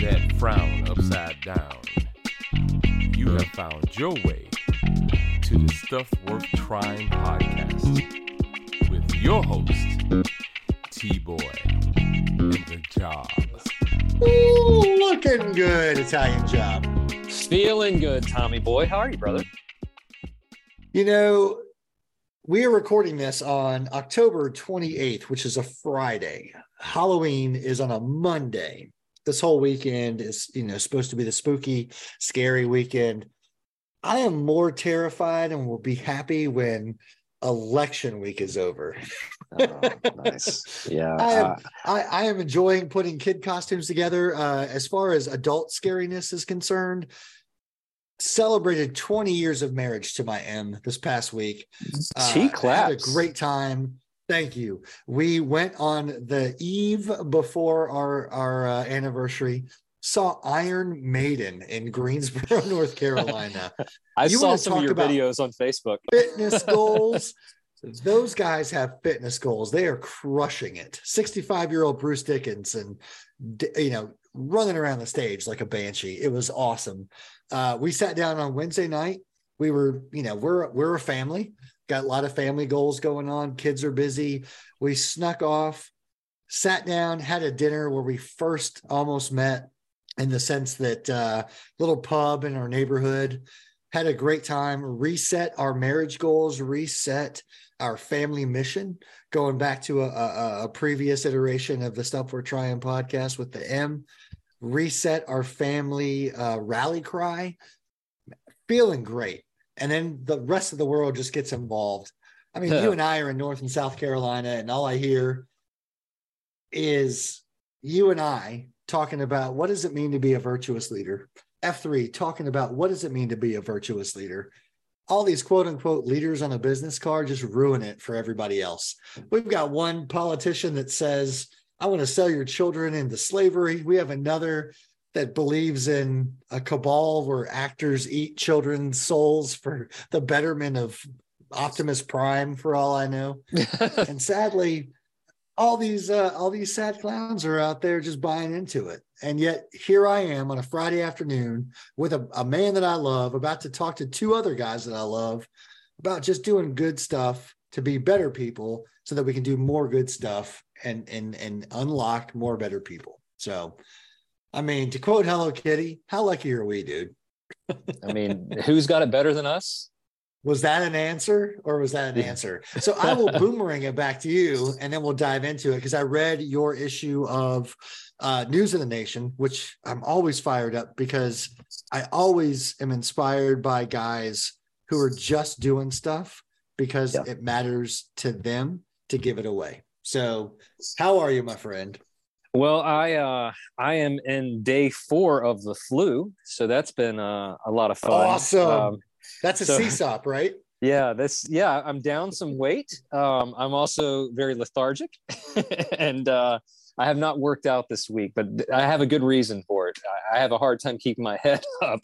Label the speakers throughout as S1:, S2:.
S1: that frown upside down. You have found your way to the Stuff Worth Trying podcast with your host, T Boy, and the job.
S2: Ooh, looking good, Italian job.
S3: Feeling good, Tommy boy. How are you, brother?
S2: You know, we are recording this on October 28th, which is a Friday. Halloween is on a Monday. This whole weekend is, you know, supposed to be the spooky, scary weekend. I am more terrified and will be happy when election week is over.
S3: Oh, nice. Yeah.
S2: I am,
S3: uh,
S2: I, I am enjoying putting kid costumes together. Uh, as far as adult scariness is concerned, celebrated 20 years of marriage to my M this past week. Uh,
S3: T
S2: Had a great time. Thank you. We went on the eve before our our uh, anniversary. Saw Iron Maiden in Greensboro, North Carolina.
S3: I
S2: you
S3: saw some of your videos on Facebook.
S2: fitness goals. Those guys have fitness goals. They are crushing it. 65 year old Bruce Dickinson, you know, running around the stage like a banshee. It was awesome. Uh, we sat down on Wednesday night. We were, you know, we're we're a family. Got a lot of family goals going on. Kids are busy. We snuck off, sat down, had a dinner where we first almost met in the sense that uh, little pub in our neighborhood. Had a great time. Reset our marriage goals reset our family mission. Going back to a, a, a previous iteration of the stuff we're trying podcast with the m. Reset our family uh, rally cry. Feeling great and then the rest of the world just gets involved i mean you and i are in north and south carolina and all i hear is you and i talking about what does it mean to be a virtuous leader F3 talking about what does it mean to be a virtuous leader. All these quote unquote leaders on a business card just ruin it for everybody else. We've got one politician that says, I want to sell your children into slavery. We have another that believes in a cabal where actors eat children's souls for the betterment of Optimus Prime, for all I know. and sadly, all these uh, all these sad clowns are out there just buying into it. And yet here I am on a Friday afternoon with a, a man that I love, about to talk to two other guys that I love about just doing good stuff to be better people so that we can do more good stuff and and and unlock more better people. So I mean, to quote Hello Kitty, how lucky are we, dude?
S3: I mean, who's got it better than us?
S2: Was that an answer or was that an answer? So I will boomerang it back to you and then we'll dive into it because I read your issue of uh, News of the Nation, which I'm always fired up because I always am inspired by guys who are just doing stuff because
S3: Yeah.
S2: it matters to them to give it away. So, how are you, my friend?
S3: Well, I uh, I am in day four of the flu, so that's been uh, a lot of fun.
S2: Awesome.
S3: Um,
S2: That's a
S3: So-
S2: CSOP, right?
S3: yeah, this yeah, I'm down some weight. Um, I'm also very lethargic, and uh, I have not worked out this week, but I have a good reason for it. I, I have a hard time keeping my head up.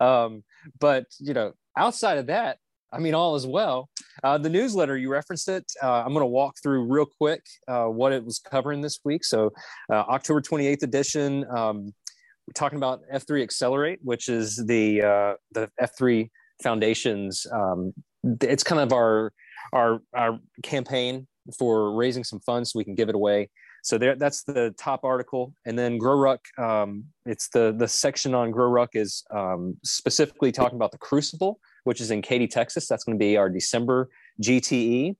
S3: Um, but you know, outside of that, I mean, all is well. Uh, the newsletter you referenced it. Uh, I'm going to walk through real quick uh, what it was covering this week. So, uh, October 28th edition. Um, we're talking about F3 Accelerate, which is the uh, the F3 Foundation's. Um, it's kind of our our our campaign for raising some funds so we can give it away. So there, that's the top article, and then Grow Ruck. Um, it's the the section on Grow Ruck is um, specifically talking about the Crucible, which is in Katy, Texas. That's going to be our December GTE.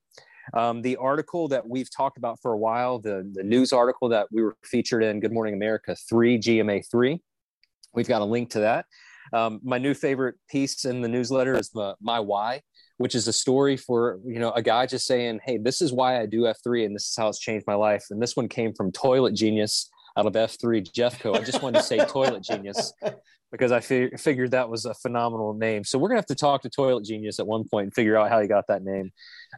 S3: Um, the article that we've talked about for a while, the the news article that we were featured in Good Morning America three GMA three. We've got a link to that. Um, my new favorite piece in the newsletter is the my why, which is a story for you know a guy just saying, "Hey, this is why I do F3, and this is how it's changed my life." And this one came from Toilet Genius out of F3 Jeffco. I just wanted to say Toilet Genius because I fi- figured that was a phenomenal name. So we're gonna have to talk to Toilet Genius at one point and figure out how he got that name.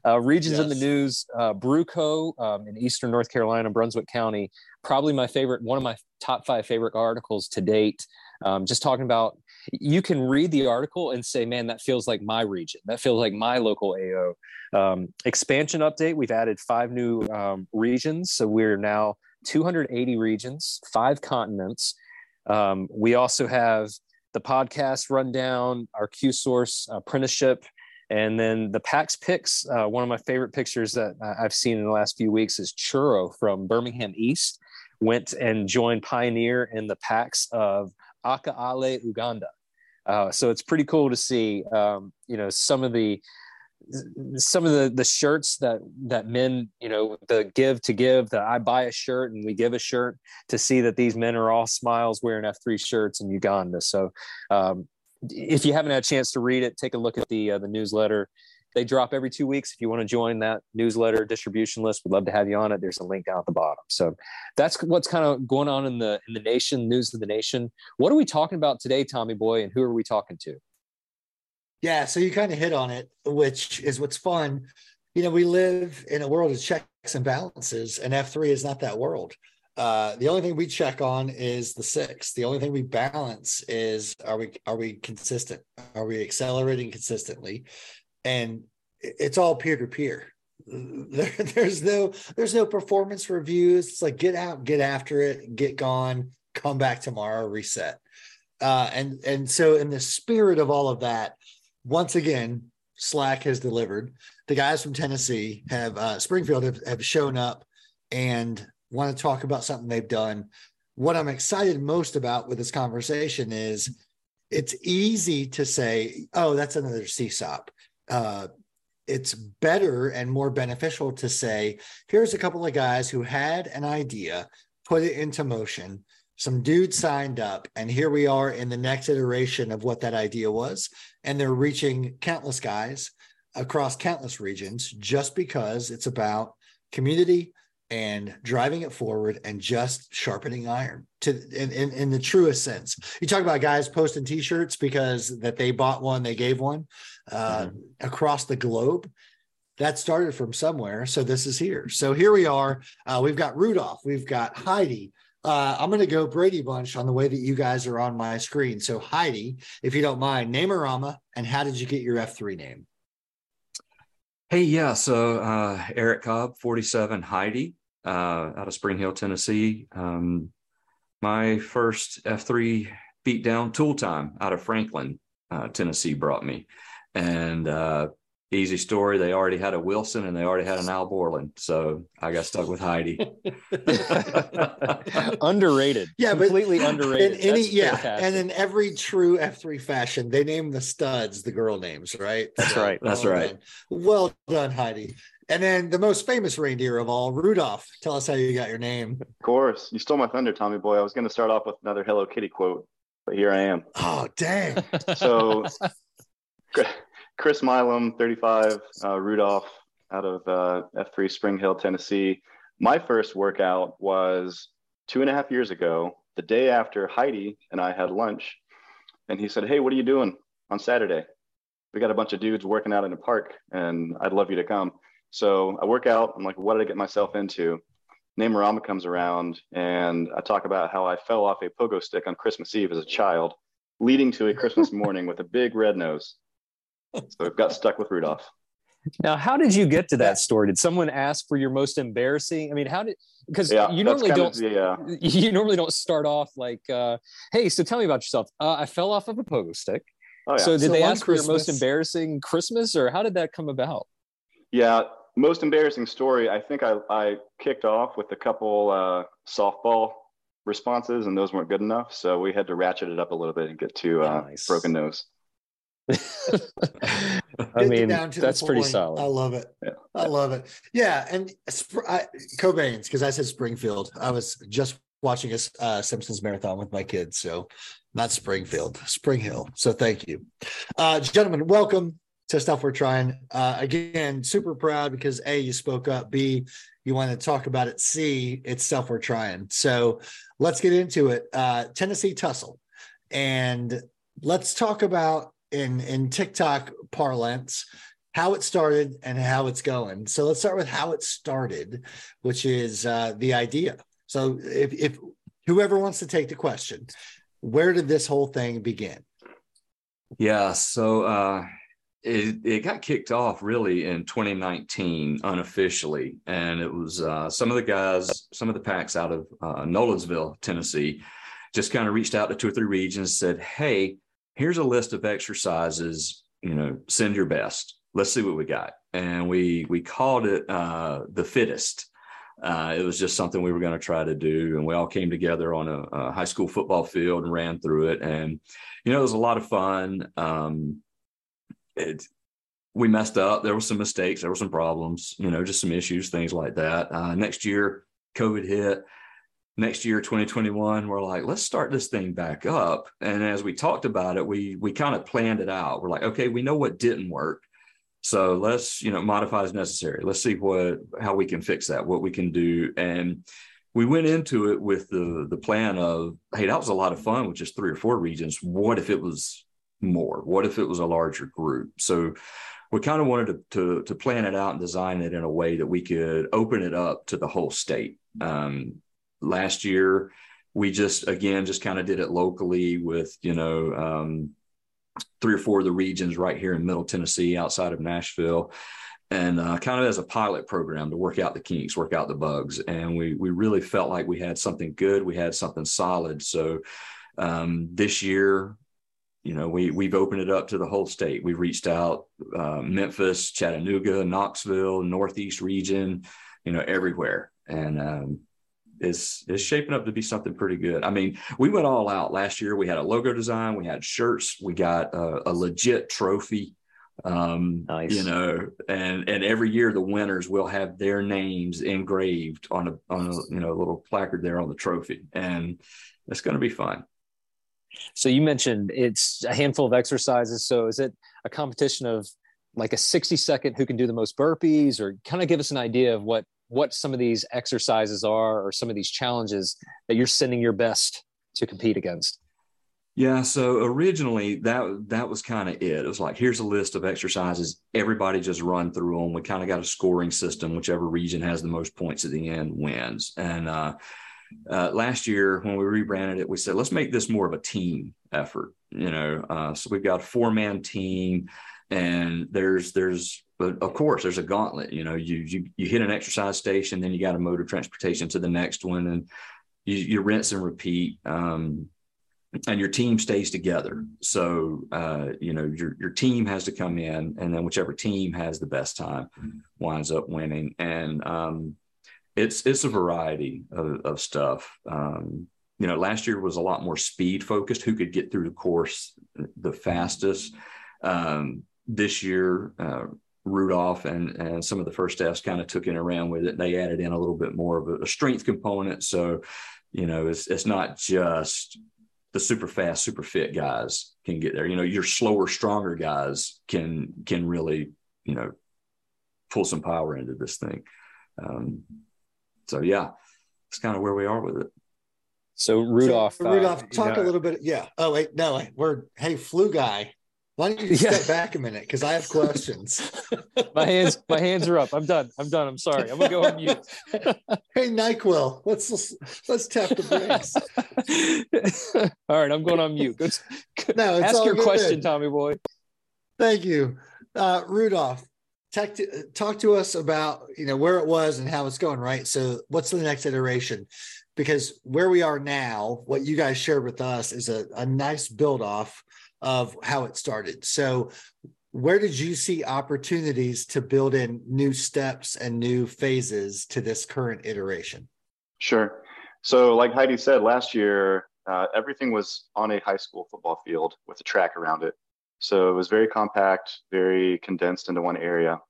S3: Uh, regions in the news: uh, Bruco um, in Eastern North Carolina, Brunswick County. Probably my favorite, one of my top five favorite articles to date. Um, just talking about you can read the article and say, man, that feels like my region. That feels like my local AO. Um, expansion update we've added five new um, regions. So we're now 280 regions, five continents. Um, we also have the podcast rundown, our Q Source apprenticeship, and then the PAX picks. Uh, one of my favorite pictures that I've seen in the last few weeks is Churro from Birmingham East went and joined Pioneer in the PAX of Akaale, Uganda. Uh, so it's pretty cool to see, um, you know, some of the some of the the shirts that that men you know the give to give that i buy a shirt and we give a shirt to see that these men are all smiles wearing f3 shirts in uganda so um, if you haven't had a chance to read it take a look at the uh, the newsletter. They drop every two weeks. If you want to join that newsletter distribution list we'd love to have you on it. There's a link down at the bottom. So that's what's kind of going on in the in the nation news of the nation. What are we talking about today tommy boy and who are we talking to
S2: yeah, so you kind of hit on it, which is what's fun. You know, we live in a world of checks and balances, and F3 is not that world. Uh, the only thing we check on is the six. The only thing we balance is are we are we consistent? Are we accelerating consistently? And it's all peer to peer. There's no there's no performance reviews. It's like get out, get after it, get gone, come back tomorrow, reset. Uh, and and so in the spirit of all of that, once again, Slack has delivered. The guys from Tennessee have uh, Springfield have, have shown up and want to talk about something they've done. What I'm excited most about with this conversation is it's easy to say, "Oh, that's another CSOP." Uh, it's better and more beneficial to say, "Here's a couple of guys who had an idea, put it into motion." Some dudes signed up and here we are in the next iteration of what that idea was and they're reaching countless guys across countless regions just because it's about community and driving it forward and just sharpening iron to in, in, in, the truest sense. You talk about guys posting t-shirts because that they bought one they gave one uh, mm-hmm. across the globe. That started from somewhere so this is here. So here we are uh, we've got rudolph we've got heidi uh, I'm going to go Brady Bunch on the way that you guys are on my screen. So, Heidi, if you don't mind, Namarama and how did you get your F3 name?
S4: Hey, yeah. So, uh, Eric Cobb, 47, Heidi, uh, out of Spring Hill, Tennessee. Um, my first F3 beatdown tool time out of Franklin, uh, Tennessee brought me. And uh, easy story. They already had a Wilson and they already had an Al Borland. So I got stuck with Heidi.
S3: underrated.
S2: Yeah,
S3: completely underrated.
S2: In any, yeah. And in every true F3 fashion, they name the studs the girl names, right?
S3: That's so, right.
S4: That's
S2: well
S4: right.
S2: Done. Well done, Heidi. And then the most famous reindeer of all, Rudolph. Tell us how you got your name.
S5: Of course. You stole my thunder, Tommy boy. I was going to start off with another Hello Kitty quote, but here I am.
S2: Oh, dang.
S5: So Chris Milam, 35, uh, Rudolph out of uh, F3 Spring Hill, Tennessee. My first workout was two and a half years ago, the day after Heidi and I had lunch. And he said, Hey, what are you doing on Saturday? We got a bunch of dudes working out in a park and I'd love you to come. So I work out. I'm like, what did I get myself into? Namarama comes around and I talk about how I fell off a pogo stick on Christmas Eve as a child, leading to a Christmas morning with a big red nose so I've got stuck with Rudolph.
S3: Now, how did you get to that story? Did someone ask for your most embarrassing? I mean, how did because yeah, you normally don't of, yeah. you normally don't start off like, uh, hey, so tell me about yourself. Uh, I fell off of a pogo stick. Oh, yeah. So did so they ask Christmas, for your most embarrassing Christmas, or how did that come about?
S5: Yeah, most embarrassing story. I think I, I kicked off with a couple uh, softball responses, and those weren't good enough. So we had to ratchet it up a little bit and get to uh, nice. broken nose.
S3: I mean, that's pretty solid.
S2: I love it. Yeah. I love it. Yeah, and I, Cobain's because I said Springfield. I was just watching a uh, Simpsons marathon with my kids, so not Springfield, Spring Hill. So thank you, uh, gentlemen. Welcome to stuff we're trying. Uh, again, super proud because a you spoke up. B you want to talk about it. C it's stuff we're trying. So let's get into it. Uh, Tennessee tussle, and let's talk about in in TikTok parlance how it started and how it's going. So let's start with how it started, which is uh, the idea. So if, if whoever wants to take the question, where did this whole thing begin?
S4: Yeah, so uh, it, it got kicked off really in 2019 unofficially, and it was uh, some of the guys, some of the packs out of uh, Tennessee, just kind of reached out to two or three regions, said, "Hey, here's a list of exercises. You know, send your best. Let's see what we got." And we we called it uh, the fittest. Uh, it was just something we were going to try to do, and we all came together on a, a, high school football field and ran through it. And you know, it was a lot of fun. Um, it, we messed up. There were some mistakes. There were some problems. You know, just some issues, things like that. Uh, next year, COVID hit next year 2021 we're like let's start this thing back up. And as we talked about it we we kind of planned it out. We're like okay we know what didn't work. So let's you know modify as necessary. Let's see what how we can fix that what we can do. And we went into it with the the plan of hey that was a lot of fun with just three or four regions. What if it was more? What if it was a larger group? So we kind of wanted to, to, to plan it out and design it in a way that we could open it up to the whole state. Um, last year we just again just kind of did it locally with you know um, three or four of the regions right here in middle tennessee outside of nashville. And uh, kind of as a pilot program to work out the kinks work out the bugs. And we we really felt like we had something good we had something solid. So um, this year you know we we've opened it up to the whole state. We've reached out uh, memphis chattanooga knoxville northeast region you know everywhere. And um, is is shaping up to be something pretty good. I mean, we went all out last year. We had a logo design, we had shirts, we got a, a legit trophy. Um, nice. you know, and and every year the winners will have their names engraved on a on a you know a little placard there on the trophy, and it's going to be fun.
S3: So you mentioned it's a handful of exercises. So is it a competition of like a 60 second who can do the most burpees or kind of give us an idea of what what some of these exercises are or some of these challenges that you're sending your best to compete against?
S4: Yeah so originally that that was kind of it. It was like here's a list of exercises everybody just run through them we kind of got a scoring system whichever region has the most points at the end wins. And uh, uh, last year when we rebranded it we said let's make this more of a team effort you know uh, so we've got a four man team and there's there's but of course there's a gauntlet you know you you, you hit an exercise station then you got a mode of transportation to the next one and you, you rinse and repeat um, and your team stays together. So uh, you know your your team has to come in and then whichever team has the best time winds up winning. And um, it's it's a variety of, of stuff. Um, you know last year was a lot more speed focused. Who could get through the course the fastest? Um, this year, uh, Rudolph and, and some of the first steps kind of took it around with it. They added in a little bit more of a, a strength component. So, you know, it's, it's not just the super fast, super fit guys can get there. You know, your slower, stronger guys can can really, you know, pull some power into this thing. Um, so yeah, it's kind of where we are with it.
S3: So Rudolph,
S2: so, Rudolph, uh, talk a little bit. Yeah. Oh wait, no, we're hey flu guy. Why don't you step back a minute? Because I have questions.
S3: my hands, my hands are up. I'm done. I'm done. I'm sorry. I'm gonna go on mute.
S2: hey, Nyquil, let's let's tap the
S3: brakes. all right, I'm going on mute. Go, no, ask your question, Tommy boy.
S2: Thank you, uh, Rudolph. To, talk to us about you know where it was and how it's going. Right. So, what's the next iteration? Because where we are now, what you guys shared with us is a, a nice build off of how it started. So, where did you see opportunities to build in new steps and new phases to this current iteration?
S5: Sure. So, like Heidi said, last year, uh, everything was on a high school football field with a track around it. So, it was very compact, very condensed into one area.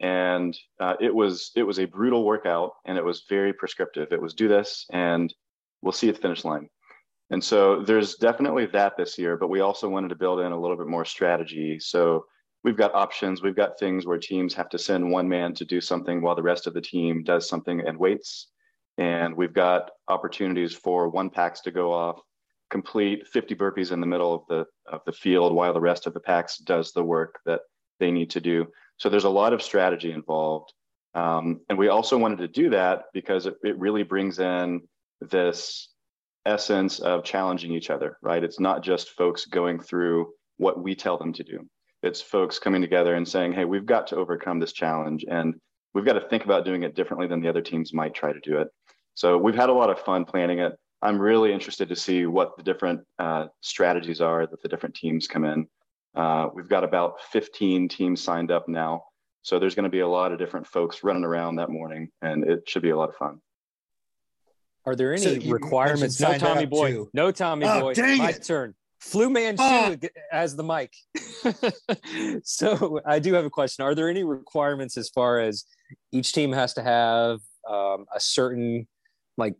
S5: And uh, it was it was a brutal workout, and it was very prescriptive. It was do this, and we'll see at the finish line. And so there's definitely that this year, but we also wanted to build in a little bit more strategy. So we've got options, we've got things where teams have to send one man to do something while the rest of the team does something and waits. And we've got opportunities for one packs to go off, complete 50 burpees in the middle of the of the field while the rest of the packs does the work that they need to do. So there's a lot of strategy involved. Um, and we also wanted to do that because it, it really brings in this essence of challenging each other, right? It's not just folks going through what we tell them to do. It's folks coming together and saying, hey, we've got to overcome this challenge and we've got to think about doing it differently than the other teams might try to do it. So we've had a lot of fun planning it. I'm really interested to see what the different uh, strategies are that the different teams come in. Uh, we've got about 15 teams signed up now. So there's going to be a lot of different folks running around that morning, and it should be a lot of fun.
S3: Are there any so requirements? No, Tommy Boy. Too. No, Tommy oh, Boy. My it. turn. Flu Man ah. as the mic. so I do have a question. Are there any requirements as far as each team has to have um, a certain like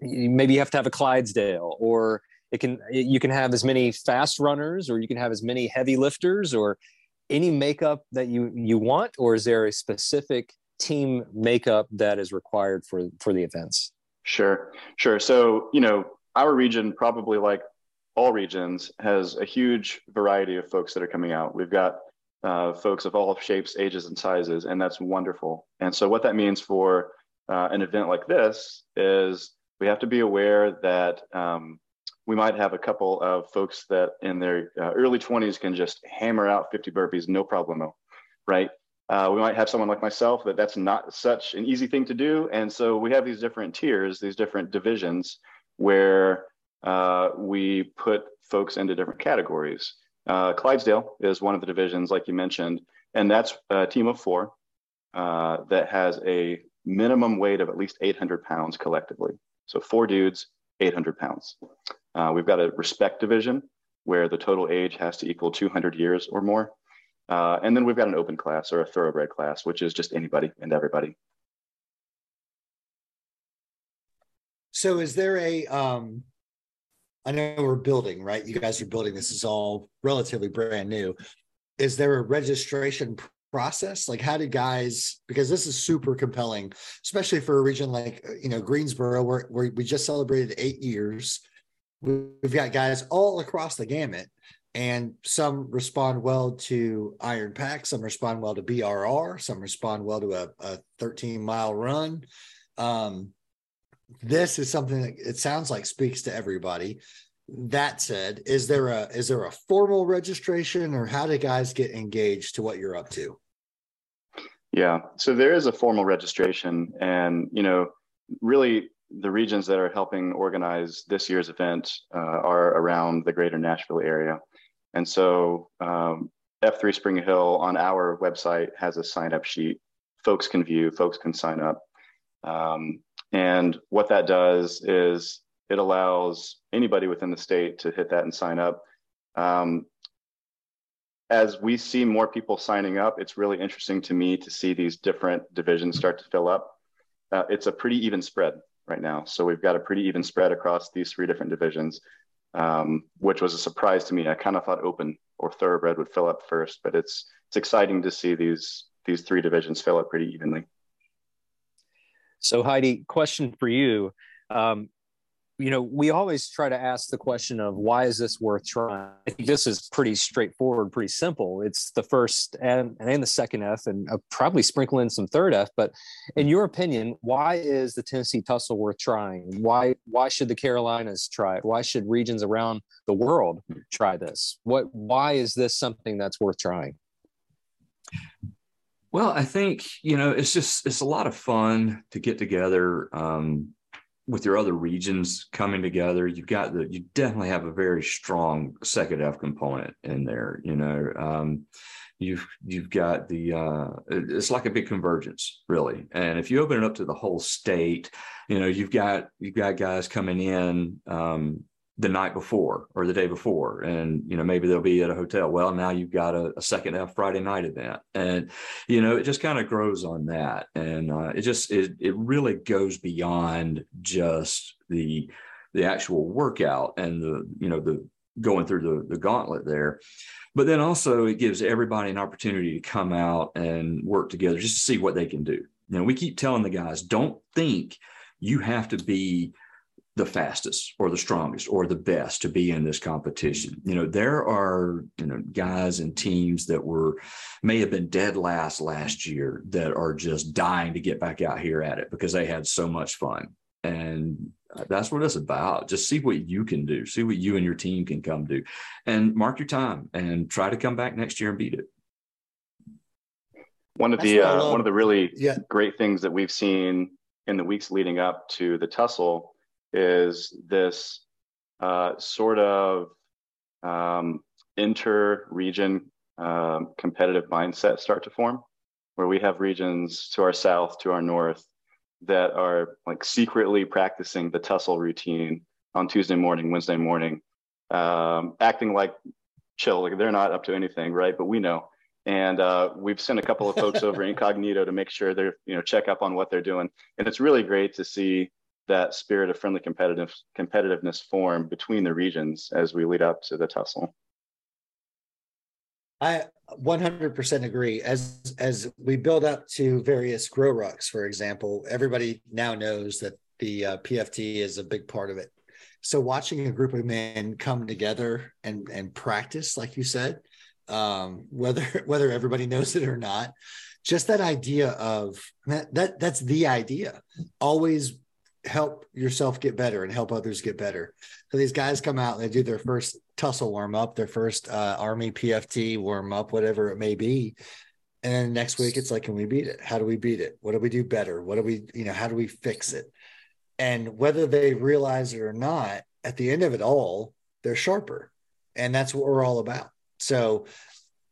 S3: maybe you have to have a Clydesdale or it can you can have as many fast runners or you can have as many heavy lifters or any makeup that you you want or is there a specific team makeup that is required for for the events?
S5: Sure sure. So you know our region probably like all regions has a huge variety of folks that are coming out. We've got uh, folks of all shapes ages and sizes and that's wonderful. And so what that means for uh, an event like this is we have to be aware that um, we might have a couple of folks that in their uh, early 20s can just hammer out 50 burpees no problemo right? Uh, we might have someone like myself that that's not such an easy thing to do. And so we have these different tiers these different divisions where uh, we put folks into different categories. Uh, clydesdale is one of the divisions like you mentioned and that's a team of four uh, that has a minimum weight of at least 800 pounds collectively. So four dudes 800 pounds uh, we've got a respect division where the total age has to equal 200 years or more. Uh, and then we've got an open class or a thoroughbred class, which is just anybody and everybody.
S2: So is there a, um, I know we're building, right? You guys are building, this is all relatively brand new. Is there a registration process? Like how do guys, because this is super compelling, especially for a region like, you know, Greensboro, where, where we just celebrated eight years we've got guys all across the gamut and some respond well to iron pack some respond well to brr some respond well to a, a 13 mile run. Um, this is something that it sounds like speaks to everybody. That said is there a is there a formal registration or how do guys get engaged to what you're up to?
S5: Yeah so there is a formal registration and you know really the regions that are helping organize this year's event uh, are around the greater Nashville area. And so um, F3 Spring Hill on our website has a sign up sheet. Folks can view, folks can sign up. Um, and what that does is it allows anybody within the state to hit that and sign up. Um, as we see more people signing up, it's really interesting to me to see these different divisions start to fill up. Uh, it's a pretty even spread right now. So we've got a pretty even spread across these three different divisions, um, which was a surprise to me. I kind of thought open or thoroughbred would fill up first, but it's it's exciting to see these these three divisions fill up pretty evenly.
S3: So Heidi, question for you. Um, you know, we always try to ask the question of why is this worth trying? I think this is pretty straightforward, pretty simple. It's the first and, and the second F, and uh, probably sprinkle in some third F. But in your opinion, why is the Tennessee Tussle worth trying? Why why should the Carolinas try it? Why should regions around the world try this? What why is this something that's worth trying?
S4: Well, I think you know it's just it's a lot of fun to get together. Um, with your other regions coming together, you've got the you definitely have a very strong second F component in there. You know, um, you've you've got the uh, it's like a big convergence really, and if you open it up to the whole state, you know, you've got you've got guys coming in. Um, the night before or the day before. And you know maybe they'll be at a hotel. Well now you've got a, a second half friday night event. And you know it just kind of grows on that. And uh, it just it, it really goes beyond just the the actual workout and the you know the going through the, the gauntlet there. But then also it gives everybody an opportunity to come out and work together just to see what they can do. You know we keep telling the guys don't think you have to be the fastest or the strongest or the best to be in this competition. You know, there are, you know, guys and teams that were may have been dead last last year that are just dying to get back out here at it because they had so much fun. And that's what it's about. Just see what you can do, see what you and your team can come do, and mark your time and try to come back next year and beat it.
S5: One of the uh, one of the really yeah. great things that we've seen in the weeks leading up to the tussle is this uh, sort of um, inter-region um, competitive mindset start to form, where we have regions to our south, to our north, that are like secretly practicing the tussle routine on Tuesday morning, Wednesday morning, um, acting like chill, like they're not up to anything, right? But we know. And uh, we've sent a couple of folks over incognito to make sure they're, you know, check up on what they're doing. And it's really great to see that spirit of friendly competitive competitiveness form between the regions as we lead up to the tussle.
S2: I 100% agree. As as we build up to various grow rucks, for example, everybody now knows that the uh, PFT is a big part of it. So watching a group of men come together and and practice, like you said, um, whether whether everybody knows it or not, just that idea of that, that that's the idea. Always help yourself get better and help others get better. So these guys come out they do their first tussle warm up, their first uh, Army PFT warm up, whatever it may be. And then next week, it's like, can we beat it? How do we beat it? What do we do better? What do we, you know, how do we fix it? And whether they realize it or not, at the end of it all, they're sharper. And that's what we're all about. So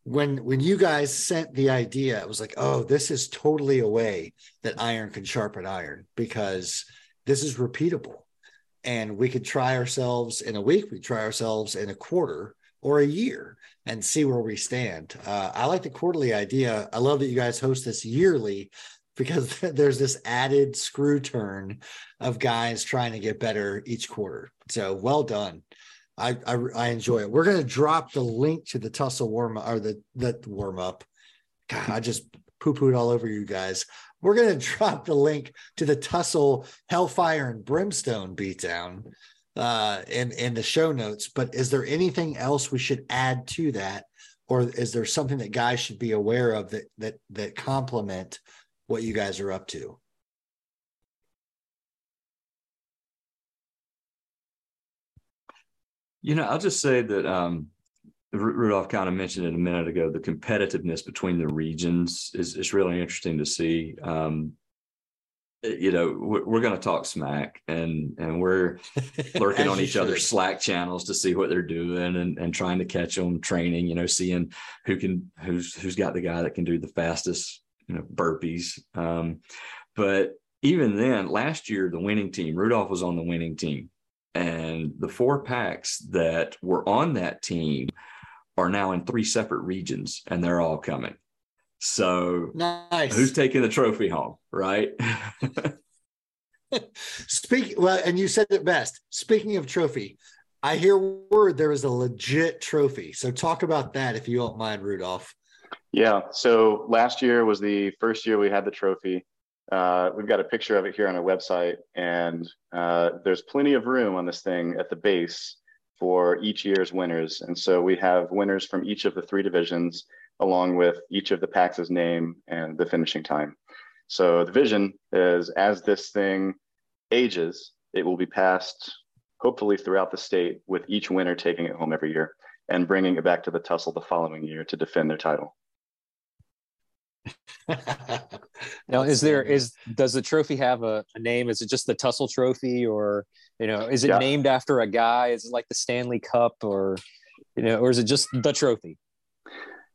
S2: when when you guys sent the idea, it was like, oh, this is totally a way that iron can sharpen iron because this is repeatable. And we could try ourselves in a week we try ourselves in a quarter or a year and see where we stand. Uh, i like the quarterly idea. I love that you guys host this yearly because there's this added screw turn of guys trying to get better each quarter. So well done. I i, I enjoy it. We're going to drop the link to the tussle warm or the the warm up i just poo-pooed all over you guys we're going to drop the link to the tussle hellfire and brimstone beatdown uh, in in the show notes. But is there anything else we should add to that, or is there something that guys should be aware of that that that complement what you guys are up to?
S4: You know, I'll just say that um, Rudolph kind of mentioned it a minute ago. The competitiveness between the regions is, is really interesting to see. Um, you know, we're, we're going to talk smack and and we're lurking on each should. other's Slack channels to see what they're doing and, and trying to catch them training. You know, seeing who can who's who's got the guy that can do the fastest you know burpees. Um, but even then, last year the winning team, Rudolph was on the winning team, and the four packs that were on that team are now in three separate regions and they're all coming. So
S2: nice.
S4: Who's taking the trophy home, right?
S2: Speak well, and you said it best. Speaking of trophy, I hear word there is a legit trophy. So talk about that if you don't mind, Rudolph.
S5: Yeah. So last year was the first year we had the trophy. Uh, we've got a picture of it here on our website, and uh, there's plenty of room on this thing at the base for each year's winners. And so we have winners from each of the three divisions, along with each of the packs' name and the finishing time. So the vision is as this thing ages, it will be passed hopefully throughout the state with each winner taking it home every year and bringing it back to the tussle the following year to defend their title.
S3: now is there is does the trophy have a, a, name? Is it just the tussle trophy or you know is it yeah. named after a guy? Is it like the stanley cup or you know or is it just the trophy?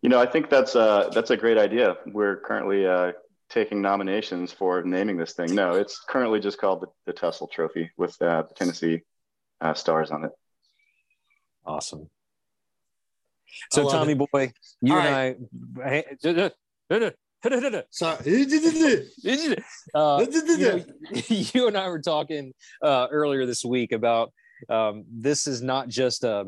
S5: You know i think that's a that's a great idea. We're currently uh, taking nominations for naming this thing. No it's currently just called the, the tussle trophy with uh, the tennessee uh, stars on it.
S3: Awesome. So tommy it. boy you All and right. i Sorry. uh, you, know, you, and I were talking uh, earlier this week about um, this is not just uh,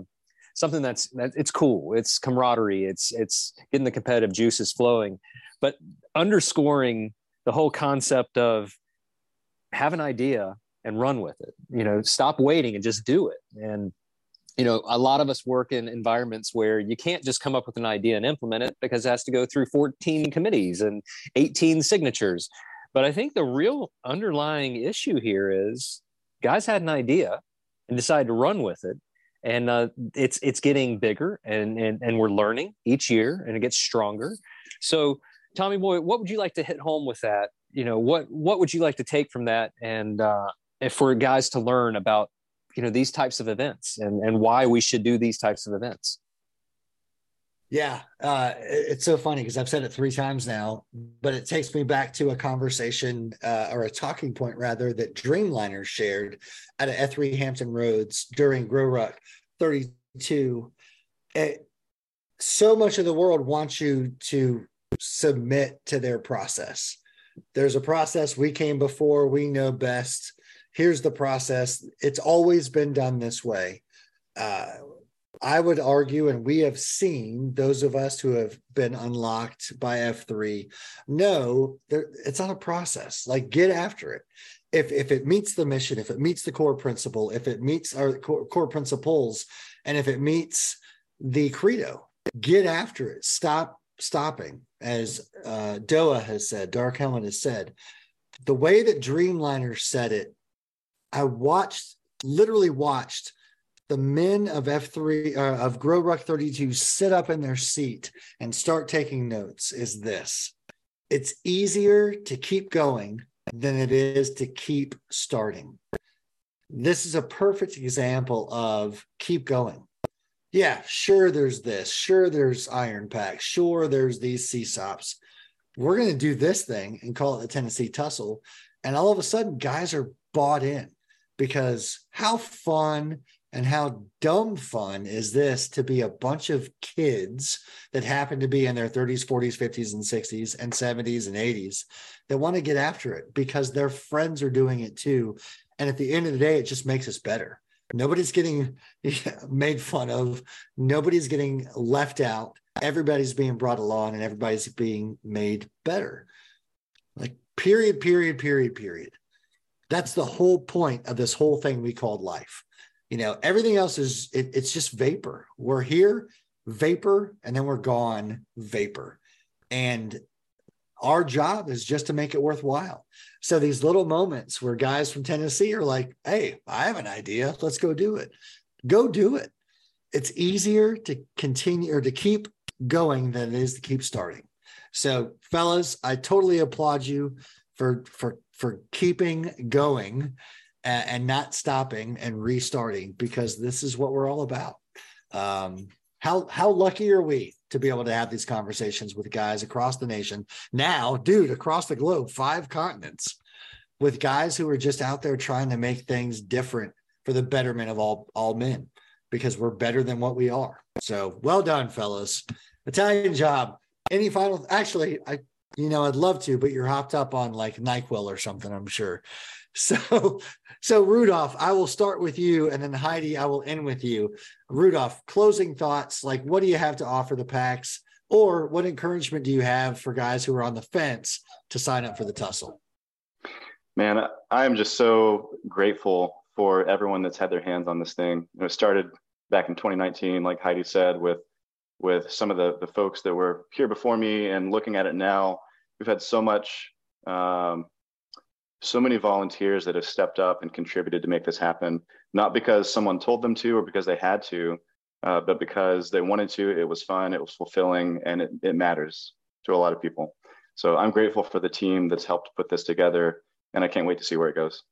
S3: something that's that, it's cool. It's camaraderie. It's it's getting the competitive juices flowing, but underscoring the whole concept of have an idea and run with it. You know, stop waiting and just do it. And you know a lot of us work in environments where you can't just come up with an idea and implement it because it has to go through 14 committees and 18 signatures. But i think the real underlying issue here is guys had an idea and decided to run with it. And uh, it's it's getting bigger and, and and we're learning each year and it gets stronger. So tommy boy what would you like to hit home with that? You know what what would you like to take from that? And uh, if for guys to learn about you know these types of events and and why we should do these types of events
S2: yeah, uh, it's so funny because I've said it three times now, but it takes me back to a conversation uh, or a talking point rather that Dreamliner shared at a F3 Hampton Roads during GrowRuck 32. It, so much of the world wants you to submit to their process. There's a process we came before, we know best. Here's the process. It's always been done this way. Uh, I would argue, and we have seen those of us who have been unlocked by F3 know it's not a process. Like get after it. If if it meets the mission, if it meets the core principle, if it meets our core, core principles, and if it meets the credo, get after it. Stop stopping, as uh, Doa has said, Dark Helmet has said. The way that Dreamliner said it, I watched, literally watched the men of F3 uh, of GrowRuck 32 sit up in their seat and start taking notes is this. It's easier to keep going than it is to keep starting. This is a perfect example of keep going. Yeah, sure, there's this. Sure, there's iron packs. Sure, there's these CSOPs. We're going to do this thing and call it the Tennessee Tussle. And all of a sudden, guys are bought in because how fun and how dumb fun is this to be a bunch of kids that happen to be in their 30s, 40s, 50s, and 60s, and 70s and 80s that want to get after it because their friends are doing it too. And at the end of the day, it just makes us better. Nobody's getting made fun of, nobody's getting left out. Everybody's being brought along and everybody's being made better. Like, period, period, period, period. That's the whole point of this whole thing we called life. You know everything else is it, it's just vapor. We're here vapor and then we're gone vapor. And our job is just to make it worthwhile. So these little moments where guys from tennessee are like hey i have an idea. Let's go do it. Go do it. It's easier to continue or to keep going than it is to keep starting. So fellas i totally applaud you for for for keeping going and, and not stopping and restarting because this is what we're all about. Um, how how lucky are we to be able to have these conversations with guys across the nation now, dude, across the globe, five continents, with guys who are just out there trying to make things different for the betterment of all all men, because we're better than what we are. So well done, fellas. Italian job. Any final? Actually, I you know I'd love to, but you're hopped up on like Nyquil or something. I'm sure. So, so Rudolph, I will start with you, and then Heidi, I will end with you. Rudolph, closing thoughts. Like, what do you have to offer the packs, or what encouragement do you have for guys who are on the fence to sign up for the tussle?
S5: Man, I am just so grateful for everyone that's had their hands on this thing. You know, it started back in 2019, like Heidi said, with with some of the the folks that were here before me, and looking at it now, we've had so much um, so many volunteers that have stepped up and contributed to make this happen, not because someone told them to or because they had to, uh, but because they wanted to. It was fun, it was fulfilling, and it, it matters to a lot of people. So I'm grateful for the team that's helped put this together, and I can't wait to see where it goes.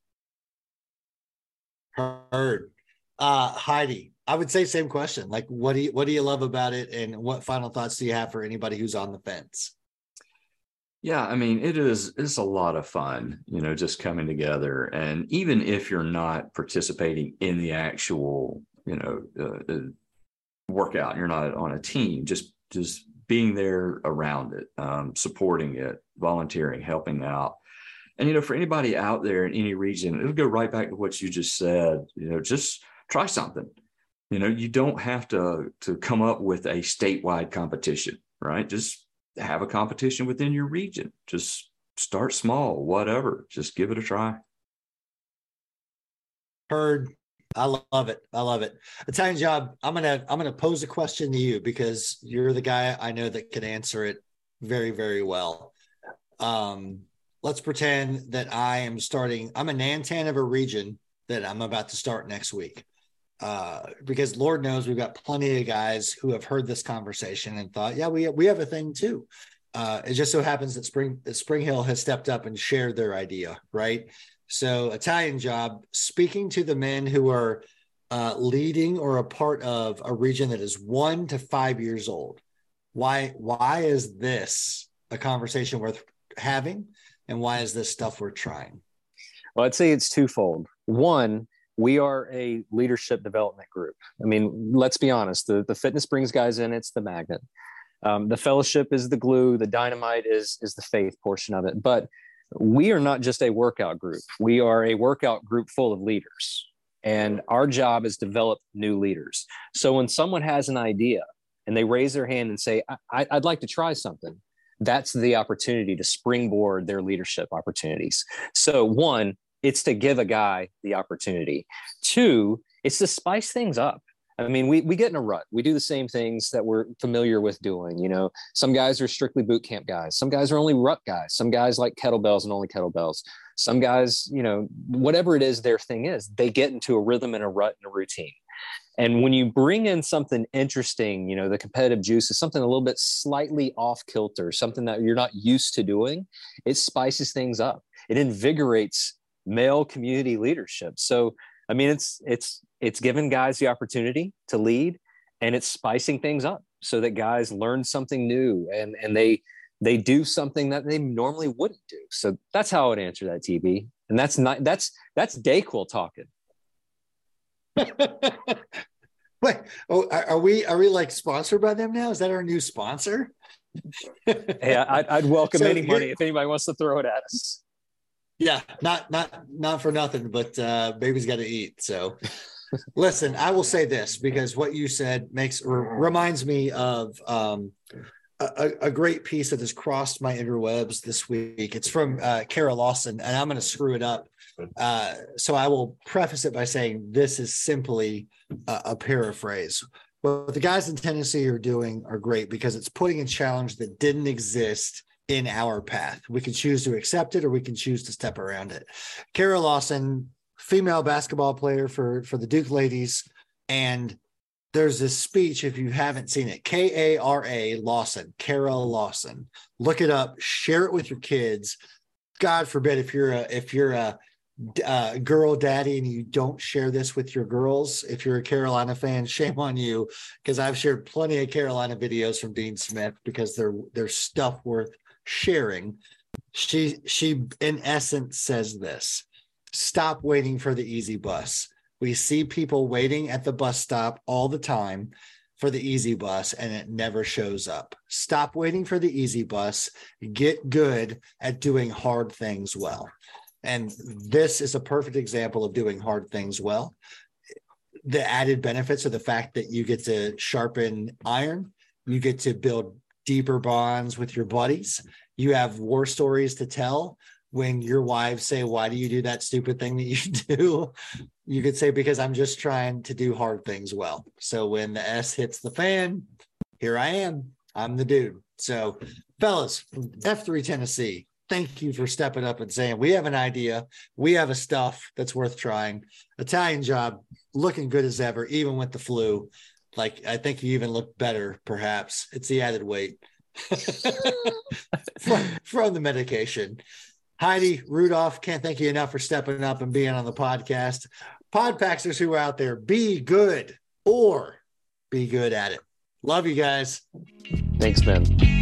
S2: Heard. Uh, Heidi, I would say same question. Like, what do you what do you love about it, and what final thoughts do you have for anybody who's on the fence?
S4: Yeah, I mean, it is it's a lot of fun, you know, just coming together. And even if you're not participating in the actual, you know, uh, uh, workout, you're not on a team, just just being there around it, um, supporting it, volunteering, helping out. And you know, for anybody out there in any region, it'll go right back to what you just said. You know, just try something. You know, you don't have to to come up with a statewide competition, right? Just have a competition within your region. Just start small, whatever. Just give it a try.
S2: Heard. I love it. I love it. Italian job. I'm gonna I'm gonna pose a question to you because you're the guy I know that can answer it very very well. Um, let's pretend that I am starting. I'm a Nantan of a region that I'm about to start next week uh, because Lord knows we've got plenty of guys who have heard this conversation and thought, yeah, we we have a thing too. Uh, it just so happens that Spring Spring Hill has stepped up and shared their idea, right? So, Italian job, speaking to the men who are uh, leading or a part of a region that is one to five years old. Why? Why is this a conversation worth having, and why is this stuff worth trying?
S3: Well, I'd say it's twofold. One, we are a leadership development group. I mean, let's be honest. The the fitness brings guys in. It's the magnet. Um, the fellowship is the glue. The dynamite is is the faith portion of it. But we are not just a workout group. We are a workout group full of leaders. And our job is develop new leaders. So when someone has an idea and they raise their hand and say, I- would like to try something, that's the opportunity to springboard their leadership opportunities. So, one, it's to give a guy the opportunity. Two, it's to spice things up. I mean, we, we get in a rut. We do the same things that we're familiar with doing. You know, some guys are strictly boot camp guys. Some guys are only rut guys. Some guys like kettlebells and only kettlebells. Some guys, you know, whatever it is their thing is, they get into a rhythm and a rut and a routine. And when you bring in something interesting, you know, the competitive juice is something a little bit slightly off kilter, something that you're not used to doing, it spices things up. It invigorates male community leadership. So I mean, it's it's it's giving guys the opportunity to lead, and it's spicing things up so that guys learn something new and and they they do something that they normally wouldn't do. So that's how I would answer that, TB. And that's not that's that's Dayquil talking.
S2: Wait, oh, are we are we like sponsored by them now? Is that our new sponsor?
S3: hey, I'd, I'd welcome so any money if anybody wants to throw it at us.
S2: Yeah, not not not for nothing, but uh, baby's got to eat. So, listen, I will say this because what you said makes reminds me of um, a, a, great piece that has crossed my interwebs this week. It's from uh, Kara Lawson, and I'm going to screw it up. Uh, so I will preface it by saying this is simply a, a paraphrase. What the guys in Tennessee are doing are great because it's putting a challenge that didn't exist in our path. We can choose to accept it or we can choose to step around it. Kara Lawson, female basketball player for, for the Duke ladies. And there's this speech, if you haven't seen it, K A R A Lawson, Kara Lawson. Look it up, share it with your kids. God forbid if you're a if you're a uh, girl daddy and you don't share this with your girls if you're a carolina fan shame on you because i've shared plenty of carolina videos from dean smith because they're they're stuff worth sharing she she in essence says this stop waiting for the easy bus. We see people waiting at the bus stop all the time for the easy bus and it never shows up. Stop waiting for the easy bus. Get good at doing hard things well. And this is a perfect example of doing hard things well. The added benefits of the fact that you get to sharpen iron. You get to build deeper bonds with your buddies. You have war stories to tell when your wives say, Why do you do that stupid thing that you do? You could say, Because I'm just trying to do hard things well. So when the S hits the fan, here I am. I'm the dude. So, fellas, from F3 Tennessee, thank you for stepping up and saying, We have an idea. We have a stuff that's worth trying. Italian job, looking good as ever, even with the flu. Like I think you even look better, perhaps. It's the added weight from, from the medication. Heidi Rudolph, can't thank you enough for stepping up and being on the podcast. Podpaxers who are out there, be good or be good at it. Love you guys.
S3: Thanks, man.